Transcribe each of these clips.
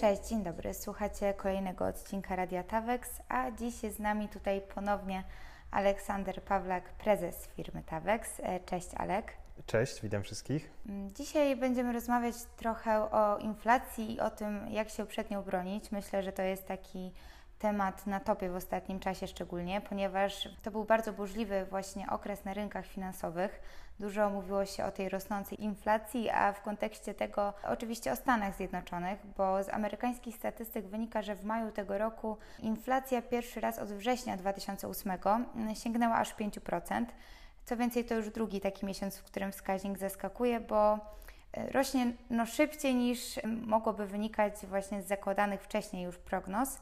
Cześć, dzień dobry. Słuchacie kolejnego odcinka Radia Tawex, a dziś jest z nami tutaj ponownie Aleksander Pawlak, prezes firmy Tawex. E, cześć Alek. Cześć, witam wszystkich. Mm, dzisiaj będziemy rozmawiać trochę o inflacji i o tym, jak się przed nią bronić. Myślę, że to jest taki temat na topie w ostatnim czasie szczególnie, ponieważ to był bardzo burzliwy właśnie okres na rynkach finansowych. Dużo mówiło się o tej rosnącej inflacji, a w kontekście tego oczywiście o Stanach Zjednoczonych, bo z amerykańskich statystyk wynika, że w maju tego roku inflacja pierwszy raz od września 2008 sięgnęła aż 5%. Co więcej, to już drugi taki miesiąc, w którym wskaźnik zaskakuje, bo e, rośnie no, szybciej niż mogłoby wynikać właśnie z zakładanych wcześniej już prognoz.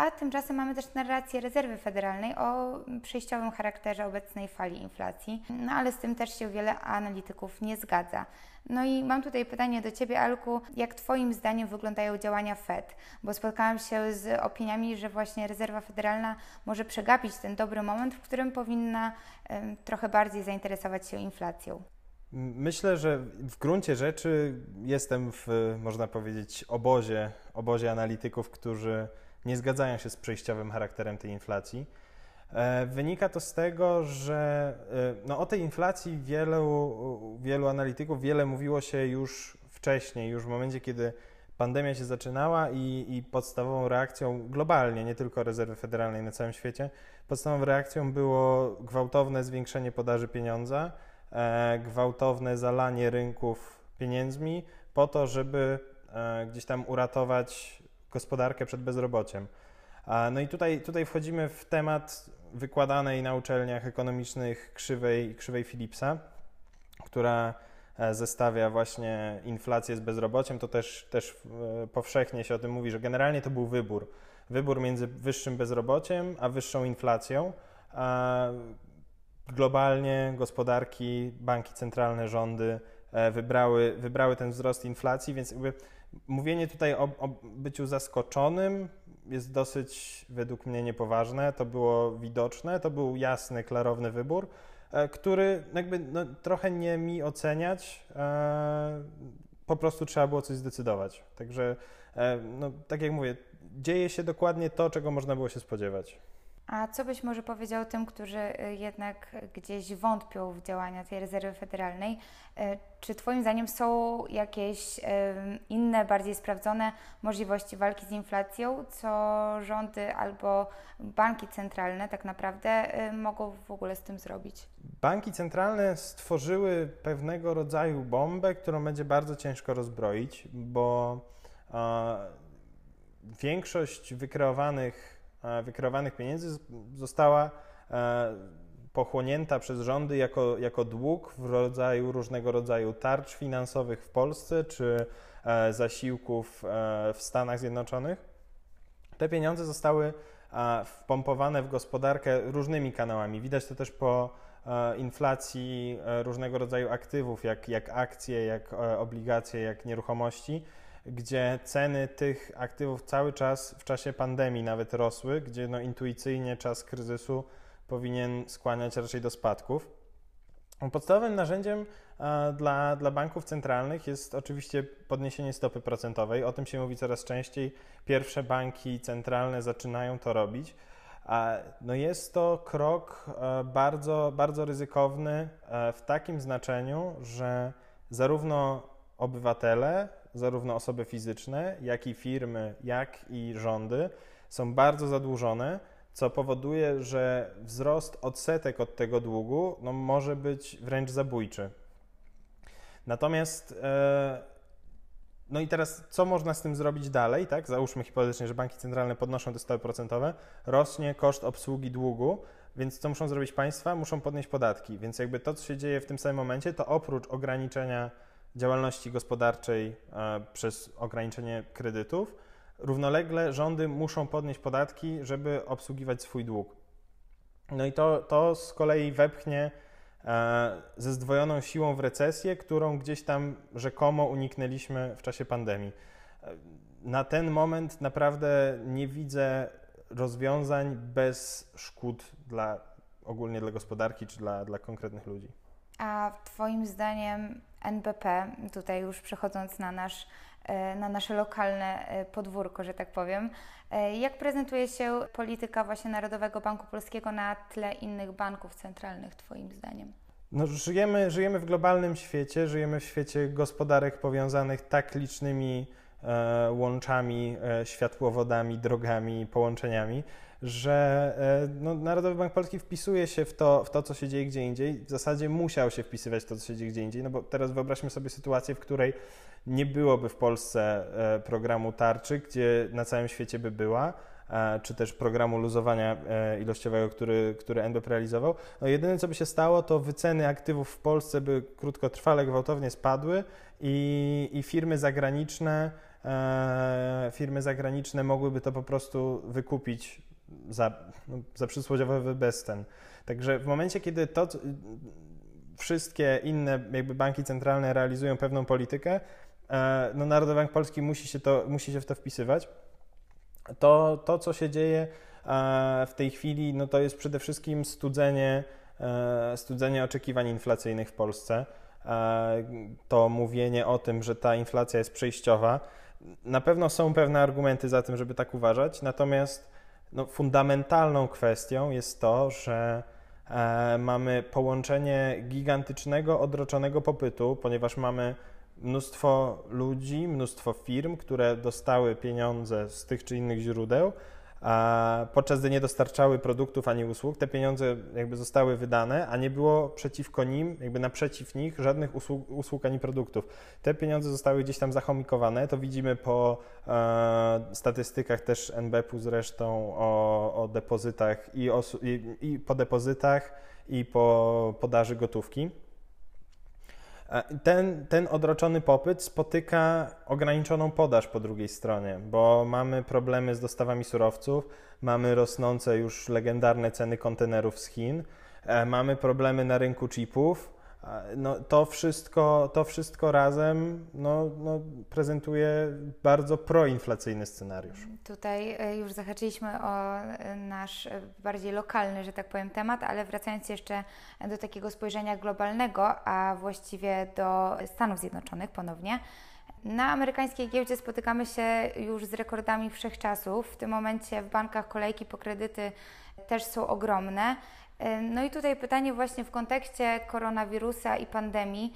A tymczasem mamy też narrację rezerwy federalnej o przejściowym charakterze obecnej fali inflacji, no ale z tym też się wiele analityków nie zgadza. No i mam tutaj pytanie do Ciebie, Alku, jak Twoim zdaniem wyglądają działania Fed? Bo spotkałam się z opiniami, że właśnie rezerwa federalna może przegapić ten dobry moment, w którym powinna um, trochę bardziej zainteresować się inflacją. Myślę, że w gruncie rzeczy jestem w, można powiedzieć, obozie, obozie analityków, którzy nie zgadzają się z przejściowym charakterem tej inflacji. E, wynika to z tego, że e, no, o tej inflacji wielu, wielu analityków wiele mówiło się już wcześniej, już w momencie, kiedy pandemia się zaczynała i, i, podstawową reakcją globalnie, nie tylko rezerwy federalnej na całym świecie, podstawową reakcją było gwałtowne zwiększenie podaży pieniądza, e, gwałtowne zalanie rynków pieniędzmi po to, żeby e, gdzieś tam uratować gospodarkę przed bezrobociem. No i tutaj, tutaj wchodzimy w temat wykładanej na uczelniach ekonomicznych krzywej, krzywej Philipsa, która e, zestawia właśnie inflację z bezrobociem. To też, też e, powszechnie się o tym mówi, że generalnie to był wybór. Wybór między wyższym bezrobociem a wyższą inflacją. Globalnie gospodarki, banki centralne, rządy e, wybrały, wybrały ten wzrost inflacji, więc jakby Mówienie tutaj o, o, byciu zaskoczonym jest dosyć według mnie niepoważne. To było widoczne, to był jasny, klarowny wybór, e, który jakby no, trochę nie mi oceniać. E, po prostu trzeba było coś zdecydować. Także, e, no, tak jak mówię, dzieje się dokładnie to, czego można było się spodziewać. A co byś może powiedział tym, którzy y, jednak gdzieś wątpią w działania tej rezerwy federalnej? Y, czy Twoim zdaniem są jakieś y, inne, bardziej sprawdzone możliwości walki z inflacją, co rządy albo banki centralne tak naprawdę mogą w ogóle z tym zrobić? Banki centralne stworzyły pewnego rodzaju bombę, którą będzie bardzo ciężko rozbroić, bo większość wykreowanych wykreowanych pieniędzy została e, pochłonięta przez rządy jako, jako dług w rodzaju różnego rodzaju tarcz finansowych w Polsce czy e, zasiłków w Stanach Zjednoczonych. Te pieniądze zostały wpompowane w gospodarkę różnymi kanałami. Widać to też po inflacji różnego rodzaju aktywów, jak, jak akcje, jak obligacje, jak nieruchomości gdzie ceny tych aktywów cały czas w czasie pandemii nawet rosły, gdzie no intuicyjnie czas kryzysu powinien skłaniać raczej do spadków. Podstawowym narzędziem dla, dla banków centralnych jest oczywiście podniesienie stopy procentowej. O tym się mówi coraz częściej. Pierwsze banki centralne zaczynają to robić. No jest to krok bardzo, bardzo ryzykowny w takim znaczeniu, że zarówno obywatele, zarówno osoby fizyczne, jak i firmy, jak i rządy są bardzo zadłużone, co powoduje, że wzrost odsetek od tego długu no, może być wręcz zabójczy. Natomiast e, no i teraz, co można z tym zrobić dalej? Tak? Załóżmy hipotetycznie, że banki centralne podnoszą te stopy procentowe, rośnie koszt obsługi długu, więc co muszą zrobić państwa? Muszą podnieść podatki. Więc jakby to, co się dzieje w tym samym momencie, to oprócz ograniczenia działalności gospodarczej e, przez ograniczenie kredytów, równolegle rządy muszą podnieść podatki, żeby obsługiwać swój dług. No i to, to z kolei wepchnie e, ze zdwojoną siłą w recesję, którą gdzieś tam rzekomo uniknęliśmy w czasie pandemii. E, na ten moment naprawdę nie widzę rozwiązań bez szkód dla ogólnie dla gospodarki czy dla, dla konkretnych ludzi. A Twoim zdaniem NBP, tutaj już przechodząc na, nasz, e, na nasze lokalne e, podwórko, że tak powiem, e, jak prezentuje się polityka właśnie Narodowego Banku Polskiego na tle innych banków centralnych, Twoim zdaniem? No, żyjemy, żyjemy w globalnym świecie, żyjemy w świecie gospodarek powiązanych tak licznymi łączami, e, światłowodami, drogami, połączeniami, że e, no, Narodowy Bank Polski wpisuje się w to, w to, co się dzieje gdzie indziej. W zasadzie musiał się wpisywać w to, co się dzieje gdzie indziej, no bo teraz wyobraźmy sobie sytuację, w której nie byłoby w Polsce e, programu tarczy, gdzie na całym świecie by była e, czy też programu luzowania ilościowego, który, który NBP realizował. No jedyne, co by się stało, to wyceny aktywów w Polsce by krótkotrwale, gwałtownie spadły i, i firmy zagraniczne firmy zagraniczne mogłyby to po prostu wykupić za, no, za przysłowiowy bezcen. Także w momencie, kiedy to wszystkie inne jakby banki centralne realizują pewną politykę, e, no Narodowy Bank Polski musi się, to, musi się w to wpisywać. To, to, co się dzieje e, w tej chwili, no to jest przede wszystkim studzenie, e, studzenie oczekiwań inflacyjnych w Polsce. To mówienie o tym, że ta inflacja jest przejściowa. Na pewno są pewne argumenty za tym, żeby tak uważać, natomiast no, fundamentalną kwestią jest to, że e, mamy połączenie gigantycznego, odroczonego popytu, ponieważ mamy mnóstwo ludzi, mnóstwo firm, które dostały pieniądze z tych czy innych źródeł, podczas gdy nie dostarczały produktów ani usług, te pieniądze jakby zostały wydane, a nie było przeciwko nim, jakby naprzeciw nich żadnych usług, usług ani produktów. Te pieniądze zostały gdzieś tam zachomikowane, to widzimy po e, statystykach też NBP-u zresztą o, o depozytach i, i, i po depozytach i po podaży gotówki. Ten, ten odroczony popyt spotyka ograniczoną podaż po drugiej stronie, bo mamy problemy z dostawami surowców, mamy rosnące już legendarne ceny kontenerów z Chin, e, mamy problemy na rynku chipów, no, to, wszystko, to wszystko razem no, no, prezentuje bardzo proinflacyjny scenariusz. Tutaj e, już zahaczyliśmy o e, nasz e, bardziej lokalny, że tak powiem, temat, ale wracając jeszcze do takiego spojrzenia globalnego, a właściwie do Stanów Zjednoczonych ponownie. Na amerykańskiej giełdzie spotykamy się już z rekordami wszechczasów. W tym momencie w bankach kolejki po kredyty też są ogromne. No i tutaj pytanie właśnie w kontekście koronawirusa i pandemii.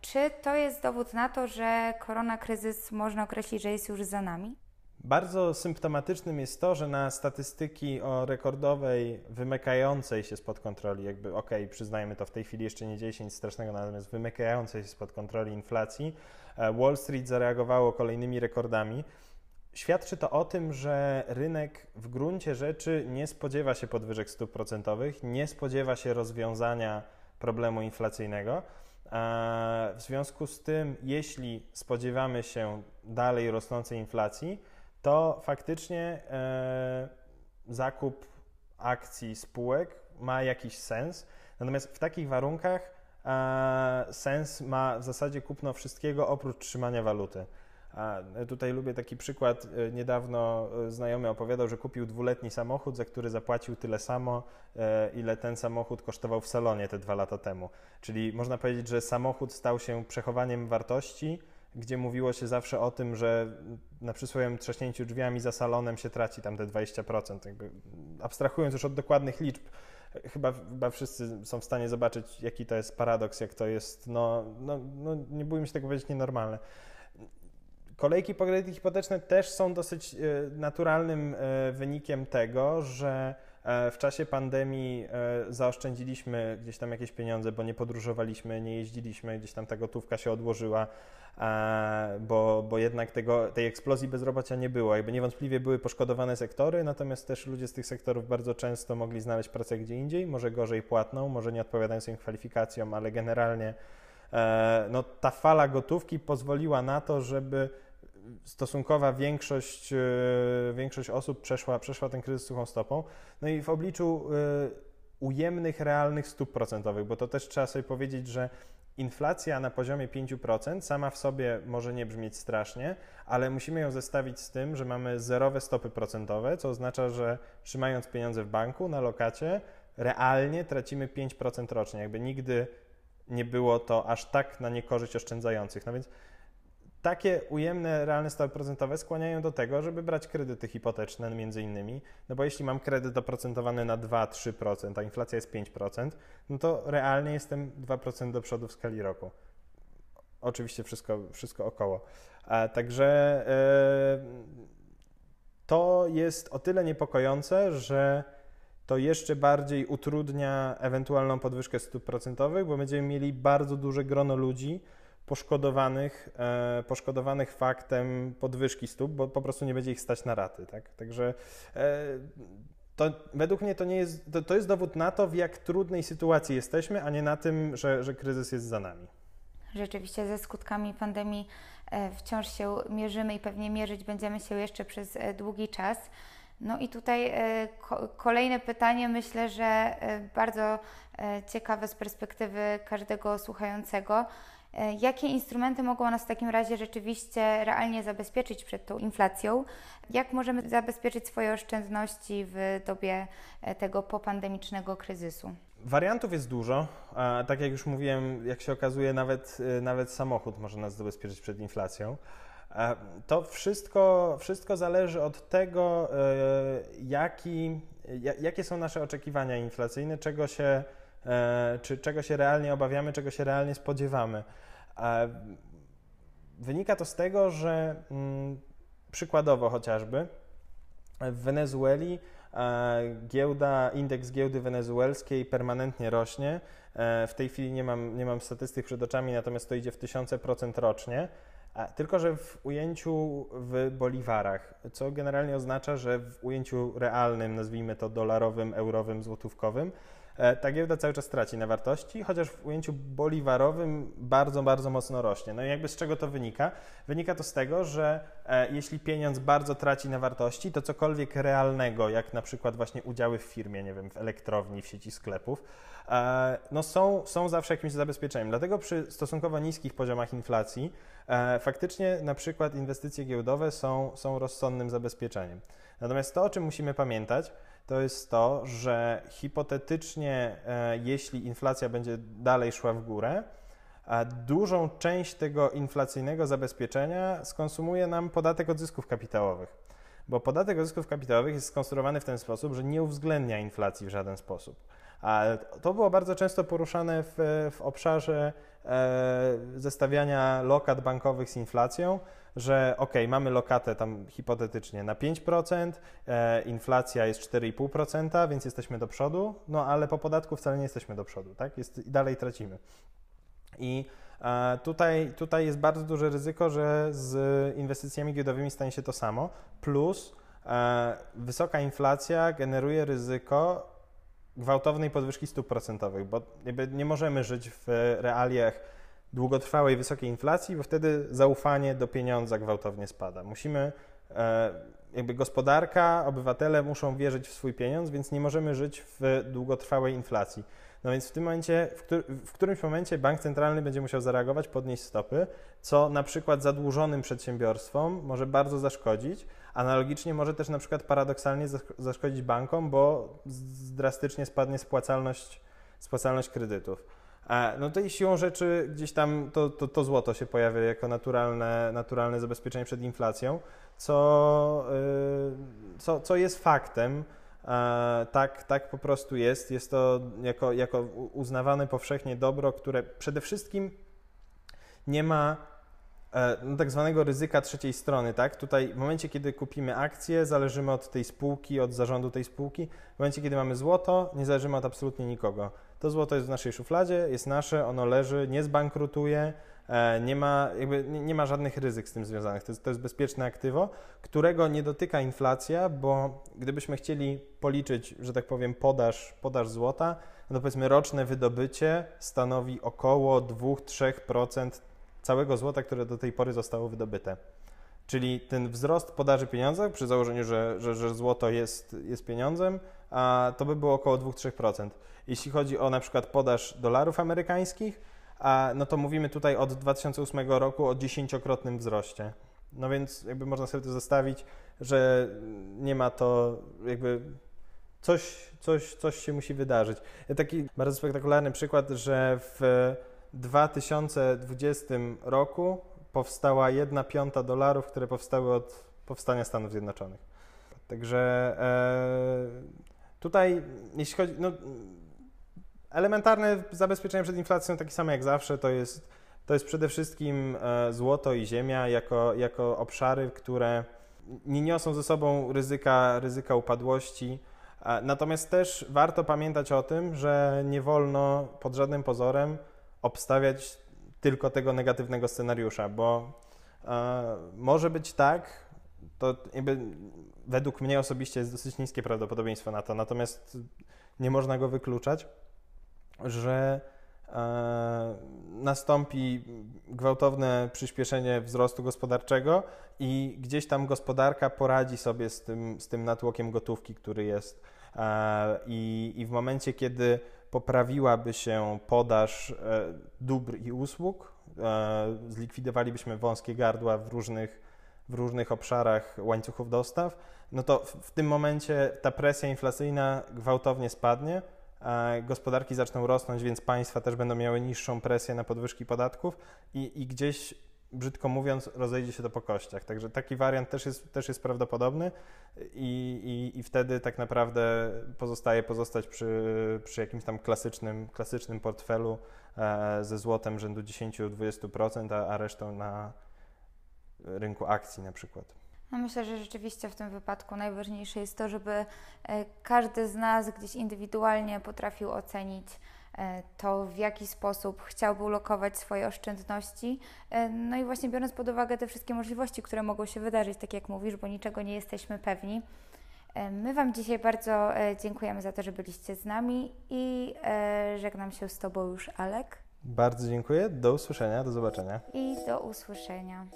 Czy to jest dowód na to, że koronakryzys można określić, że jest już za nami? Bardzo symptomatycznym jest to, że na statystyki o rekordowej, wymykającej się spod kontroli, jakby ok, przyznajmy to w tej chwili jeszcze nie dzieje się nic strasznego, natomiast wymykającej się spod kontroli inflacji, e, Wall Street zareagowało kolejnymi rekordami. Świadczy to o tym, że rynek w gruncie rzeczy nie spodziewa się podwyżek stóp procentowych, nie spodziewa się rozwiązania problemu inflacyjnego. W związku z tym, jeśli spodziewamy się dalej rosnącej inflacji, to faktycznie e, zakup akcji spółek ma jakiś sens. Natomiast w takich warunkach e, sens ma w zasadzie kupno wszystkiego oprócz trzymania waluty. A tutaj lubię taki przykład. E, niedawno e, znajomy opowiadał, że kupił dwuletni samochód, za który zapłacił tyle samo, e, ile ten samochód kosztował w salonie te dwa lata temu. Czyli można powiedzieć, że samochód stał się przechowaniem wartości, gdzie mówiło się zawsze o tym, że na przysłowiem trzaśnięciu drzwiami za salonem się traci tam te 20%. Jakby abstrahując już od dokładnych liczb, chyba, chyba wszyscy są w stanie zobaczyć, jaki to jest paradoks, jak to jest, no, no, no nie bójmy się tego powiedzieć, nienormalne. Kolejki po kredyty hipoteczne też są dosyć e, naturalnym e, wynikiem tego, że e, w czasie pandemii zaoszczędziliśmy gdzieś tam jakieś pieniądze, bo nie podróżowaliśmy, nie jeździliśmy, gdzieś tam ta gotówka się odłożyła, bo, bo jednak tego, tej eksplozji bezrobocia nie było. Jakby niewątpliwie były poszkodowane sektory, natomiast też ludzie z tych sektorów bardzo często mogli znaleźć pracę gdzie indziej, może gorzej płatną, może nie odpowiadają swoim kwalifikacjom, ale generalnie no, ta fala gotówki pozwoliła na to, żeby stosunkowa większość, e, większość osób przeszła, przeszła ten kryzys suchą stopą. No i w obliczu e, ujemnych, realnych stóp procentowych, bo to też trzeba sobie powiedzieć, że inflacja na poziomie 5% sama w sobie może nie brzmieć strasznie, ale musimy ją zestawić z tym, że mamy zerowe stopy procentowe, co oznacza, że trzymając pieniądze w banku na lokacie, realnie tracimy 5% rocznie. Jakby nigdy nie było to aż tak na niekorzyść oszczędzających. No więc takie ujemne realne stopy procentowe skłaniają do tego, żeby brać kredyty hipoteczne między innymi, no bo jeśli mam kredyt oprocentowany na 2-3%, a inflacja jest 5%, no to realnie jestem 2% do przodu w skali roku. Oczywiście wszystko, wszystko około. A także e, to jest o tyle niepokojące, że to jeszcze bardziej utrudnia ewentualną podwyżkę stóp procentowych, bo będziemy mieli bardzo duże grono ludzi, poszkodowanych, e, poszkodowanych faktem podwyżki stóp, bo po prostu nie będzie ich stać na raty. Tak? Także e, to według mnie to, nie jest, to, to jest dowód na to, w jak trudnej sytuacji jesteśmy, a nie na tym, że, że kryzys jest za nami. Rzeczywiście ze skutkami pandemii e, wciąż się mierzymy i pewnie mierzyć będziemy się jeszcze przez e, długi czas. No i tutaj e, kolejne pytanie, myślę, że bardzo ciekawe z perspektywy każdego słuchającego. E, jakie instrumenty mogą nas w takim razie rzeczywiście realnie zabezpieczyć przed tą inflacją? Jak możemy zabezpieczyć swoje oszczędności w dobie e, tego popandemicznego kryzysu? Wariantów jest dużo. Tak jak już mówiłem, jak się okazuje, nawet, e, nawet samochód może nas zabezpieczyć przed inflacją. To wszystko, wszystko zależy od tego, jaki, jakie są nasze oczekiwania inflacyjne, czego się czy czego się realnie obawiamy, czego się realnie spodziewamy. Wynika to z tego, że mm, przykładowo chociażby w Wenezueli e, giełda, indeks giełdy wenezuelskiej permanentnie rośnie. E, w tej chwili nie mam, nie mam statystyk przed oczami, natomiast to idzie w tysiące procent rocznie. Tylko, że w ujęciu w boliwarach, co generalnie oznacza, że w ujęciu realnym, nazwijmy to dolarowym, eurowym, złotówkowym, E, ta giełda cały czas traci na wartości, chociaż w ujęciu boliwarowym bardzo, bardzo mocno rośnie. No i jakby z czego to wynika? Wynika to z tego, że e, jeśli pieniądz bardzo traci na wartości, to cokolwiek realnego, jak na przykład właśnie udziały w firmie, nie wiem, w elektrowni, w sieci sklepów, e, no są, są zawsze jakimś zabezpieczeniem. Dlatego przy stosunkowo niskich poziomach inflacji faktycznie na przykład inwestycje giełdowe są, są rozsądnym zabezpieczeniem. Natomiast to, o czym musimy pamiętać, to jest to, że hipotetycznie, e, jeśli inflacja będzie dalej szła w górę, dużą część tego inflacyjnego zabezpieczenia skonsumuje nam podatek od zysków kapitałowych. Bo podatek od zysków kapitałowych jest skonstruowany w ten sposób, że nie uwzględnia inflacji w żaden sposób. A to było bardzo często poruszane w, w obszarze e, zestawiania lokat bankowych z inflacją, że ok, mamy lokatę tam hipotetycznie na 5%, e, inflacja jest 4,5%, więc jesteśmy do przodu, no ale po podatku wcale nie jesteśmy do przodu, tak? Jest, dalej tracimy. I e, tutaj, tutaj jest bardzo duże ryzyko, że z inwestycjami giełdowymi stanie się to samo, plus e, wysoka inflacja generuje ryzyko gwałtownej podwyżki stóp procentowych, bo nie możemy żyć w realiach długotrwałej wysokiej inflacji, bo wtedy zaufanie do pieniądza gwałtownie spada. Musimy, e, jakby gospodarka, obywatele muszą wierzyć w swój pieniądz, więc nie możemy żyć w długotrwałej inflacji. No więc w tym momencie, w, któr w którymś momencie bank centralny będzie musiał zareagować, podnieść stopy, co na przykład zadłużonym przedsiębiorstwom może bardzo zaszkodzić. Analogicznie może też na przykład paradoksalnie zaszkodzić bankom, bo drastycznie spadnie spłacalność, spłacalność kredytów. No to i siłą rzeczy gdzieś tam to, to, to złoto się pojawia jako naturalne, naturalne zabezpieczenie przed inflacją, co, y, co, co jest faktem. Tak, tak po prostu jest. Jest to jako, jako uznawane powszechnie dobro, które przede wszystkim nie ma e, no, tak zwanego ryzyka trzeciej strony, tak? Tutaj w momencie, kiedy kupimy akcję, zależymy od tej spółki, od zarządu tej spółki. W momencie, kiedy mamy złoto, nie zależymy od absolutnie nikogo. To złoto jest w naszej szufladzie, jest nasze, ono leży, nie zbankrutuje, e, nie ma, jakby nie ma żadnych ryzyk z tym związanych. To jest, to jest bezpieczne aktywo, którego nie dotyka inflacja, bo gdybyśmy chcieli policzyć, że tak powiem, podaż, podaż złota, no to powiedzmy roczne wydobycie stanowi około 2-3% całego złota, które do tej pory zostało wydobyte. Czyli ten wzrost podaży pieniądza, przy założeniu, że, że, że złoto jest, jest pieniądzem, to by było około 2-3%. Jeśli chodzi o na przykład podaż dolarów amerykańskich, no to mówimy tutaj od 2008 roku o dziesięciokrotnym wzroście. No więc jakby można sobie to zestawić, że nie ma to jakby coś, coś, coś się musi wydarzyć. Taki bardzo spektakularny przykład, że w 2020 roku powstała jedna piąta dolarów, które powstały od powstania Stanów Zjednoczonych. Także e, tutaj, jeśli chodzi. No, elementarne zabezpieczenia przed inflacją, takie same jak zawsze, to jest, to jest przede wszystkim e, złoto i ziemia jako, jako obszary, które nie niosą ze sobą ryzyka, ryzyka upadłości. E, natomiast też warto pamiętać o tym, że nie wolno pod żadnym pozorem obstawiać tylko tego negatywnego scenariusza, bo e, może być tak, to jakby według mnie osobiście jest dosyć niskie prawdopodobieństwo na to, natomiast nie można go wykluczać, że e, nastąpi gwałtowne przyspieszenie wzrostu gospodarczego i gdzieś tam gospodarka poradzi sobie z tym, z tym natłokiem gotówki, który jest. E, I, I w momencie, kiedy poprawiłaby się podaż e, dóbr i usług, zlikwidowalibyśmy wąskie gardła w różnych, w różnych obszarach łańcuchów dostaw, no to w, tym momencie ta presja inflacyjna gwałtownie spadnie, gospodarki zaczną rosnąć, więc państwa też będą miały niższą presję na podwyżki podatków i, i gdzieś brzydko mówiąc, rozejdzie się to po kościach. Także taki wariant też jest, też jest prawdopodobny i, i, i wtedy tak naprawdę pozostaje pozostać przy, przy jakimś tam klasycznym, klasycznym portfelu e, ze złotem rzędu 10-20%, a, a resztą na rynku akcji na przykład. No myślę, że rzeczywiście w tym wypadku najważniejsze jest to, żeby e, każdy z nas gdzieś indywidualnie potrafił ocenić, E, to w jaki sposób chciałby ulokować swoje oszczędności. E, no i właśnie biorąc pod uwagę te wszystkie możliwości, które mogą się wydarzyć, tak jak mówisz, bo niczego nie jesteśmy pewni. My Wam dzisiaj bardzo dziękujemy za to, że byliście z nami i żegnam się z Tobą już, Alek. Bardzo dziękuję. Do usłyszenia, do zobaczenia. I do usłyszenia.